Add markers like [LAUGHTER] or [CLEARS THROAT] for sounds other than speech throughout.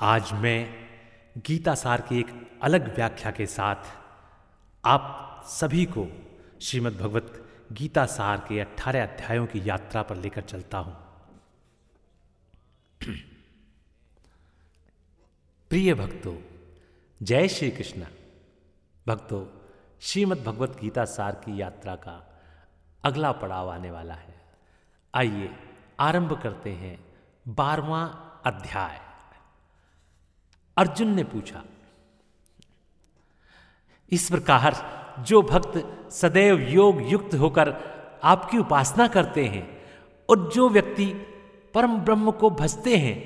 आज मैं गीता सार की एक अलग व्याख्या के साथ आप सभी को श्रीमद् भगवत गीता सार के अठारह अध्यायों की यात्रा पर लेकर चलता हूँ। [CLEARS THROAT] प्रिय भक्तों, जय श्री कृष्ण। भक्तों, श्रीमद् भगवत गीता सार की यात्रा का अगला पड़ाव आने वाला है। आइए आरंभ करते हैं बारवां अध्याय। अर्जुन ने पूछा, इस प्रकार जो भक्त सदैव योग युक्त होकर आपकी उपासना करते हैं और जो व्यक्ति परम ब्रह्म को भजते हैं,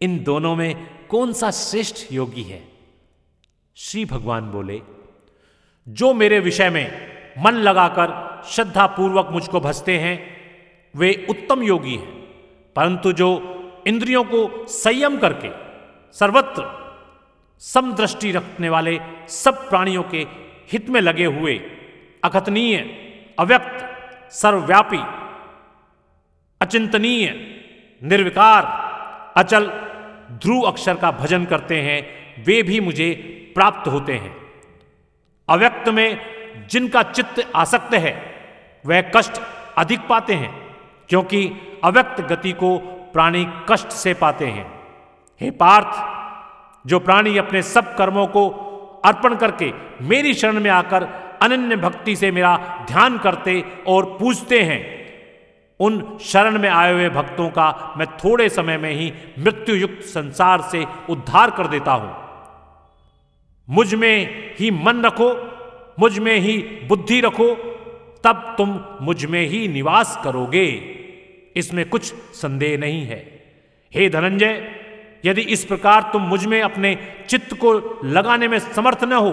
इन दोनों में कौन सा श्रेष्ठ योगी है? श्री भगवान बोले, जो मेरे विषय में मन लगाकर श्रद्धा पूर्वक मुझको भजते हैं, वे उत्तम योगी हैं, परंतु जो इंद्रियों को संयम करके सर्वत्र समदृष्टि रखने वाले सब प्राणियों के हित में लगे हुए अकथनीय अव्यक्त, सर्वव्यापी, अचिंतनीय, निर्विकार, अचल, ध्रुव अक्षर का भजन करते हैं, वे भी मुझे प्राप्त होते हैं। अव्यक्त में जिनका चित्त आसक्त है, वह कष्ट अधिक पाते हैं, क्योंकि अव्यक्त गति को प्राणी कष्ट से पाते हैं। हे पार्थ, जो प्राणी अपने सब कर्मों को अर्पण करके मेरी शरण में आकर अनन्य भक्ति से मेरा ध्यान करते और पूजते हैं, उन शरण में आए हुए भक्तों का मैं थोड़े समय में ही मृत्यु युक्त संसार से उद्धार कर देता हूँ। मुझमें ही मन रखो, मुझमें ही बुद्धि रखो, तब तुम मुझमें ही निवास करोगे। इसमें कुछ संदेह नहीं है। हे धनंजय यदि इस प्रकार तुम मुझमें अपने चित्त को लगाने में समर्थ न हो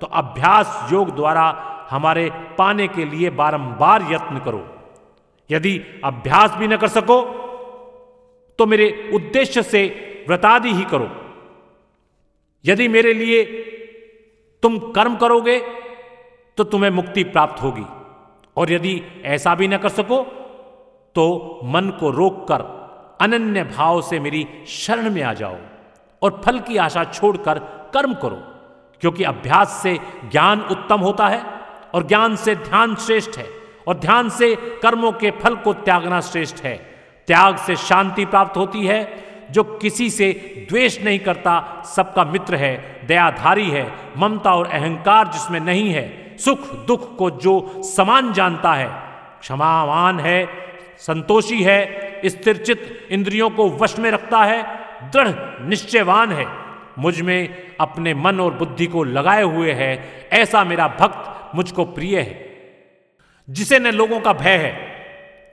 तो अभ्यास योग द्वारा हमारे पाने के लिए बारंबार यत्न करो। यदि अभ्यास भी न कर सको तो मेरे उद्देश्य से व्रतादि ही करो। यदि मेरे लिए तुम कर्म करोगे तो तुम्हें मुक्ति प्राप्त होगी। और यदि ऐसा भी न कर सको तो मन को रोककर अनन्य भाव से मेरी शरण में आ जाओ और फल की आशा छोड़कर कर्म करो, क्योंकि अभ्यास से ज्ञान उत्तम होता है और ज्ञान से ध्यान श्रेष्ठ है और ध्यान से कर्मों के फल को त्यागना श्रेष्ठ है। त्याग से शांति प्राप्त होती है, जो किसी से द्वेष नहीं करता, सबका मित्र है, दयाधारी है, ममता और अहंकार जिसमें नहीं है, सुख दुख को जो समान जानता है, क्षमावान है, संतोषी है स्थिर चित्त इंद्रियों को वश में रखता है, दृढ़, निश्चयवान है। मुझमें अपने मन और बुद्धि को लगाए हुए है, ऐसा मेरा भक्त मुझको प्रिय है। जिसे न लोगों का भय है,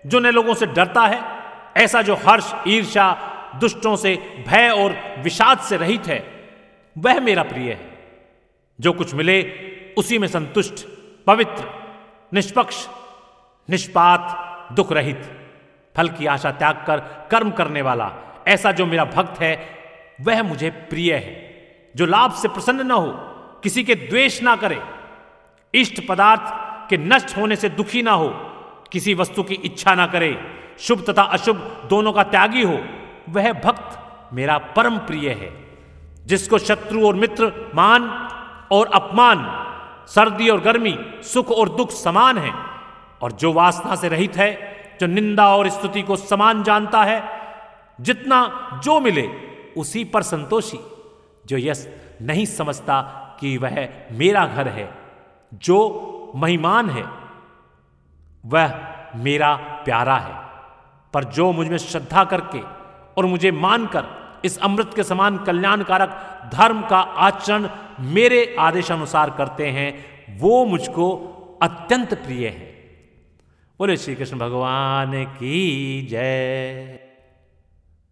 जो न लोगों से डरता है, ऐसा जो हर्ष ईर्षा दुष्टों से भय और विषाद से रहित है, वह मेरा प्रिय है। जो कुछ मिले, उसी में संतुष्ट, पवित्र, निष्पक्ष निष्पात दुख रहित फल की आशा त्याग कर कर्म करने वाला। ऐसा जो मेरा भक्त है, वह मुझे प्रिय है। जो लाभ से प्रसन्न न हो, किसी के द्वेष ना करे, इष्ट पदार्थ के नष्ट होने से दुखी ना हो, किसी वस्तु की इच्छा ना करे, शुभ तथा अशुभ दोनों का त्यागी हो, वह भक्त मेरा परम प्रिय है। जिसको शत्रु और मित्र मान और अपमान, सर्दी और गर्मी, सुख और दुख समान है, और जो वासना से रहित है जो निंदा और स्तुति को समान जानता है, जितना जो मिले उसी पर संतोषी, जो यस नहीं समझता कि वह मेरा घर है, जो महिमान है, वह मेरा प्यारा है। पर जो मुझमें श्रद्धा करके और मुझे मानकर इस अमृत के समान कल्याणकारक धर्म का आचरण मेरे आदेशानुसार करते हैं, वो मुझको अत्यंत प्रिय है। बोले श्री कृष्ण भगवान की जय।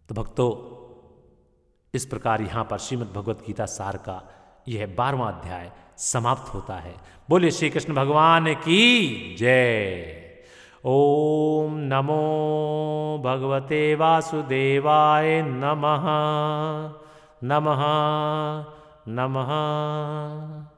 तो भक्तों, इस प्रकार यहाँ पर श्रीमद् भगवत गीता सार का यह बारवां अध्याय समाप्त होता है। बोले श्री कृष्ण भगवान की जय। ओम नमो भगवते वासुदेवाय नमः। नमः। नमः।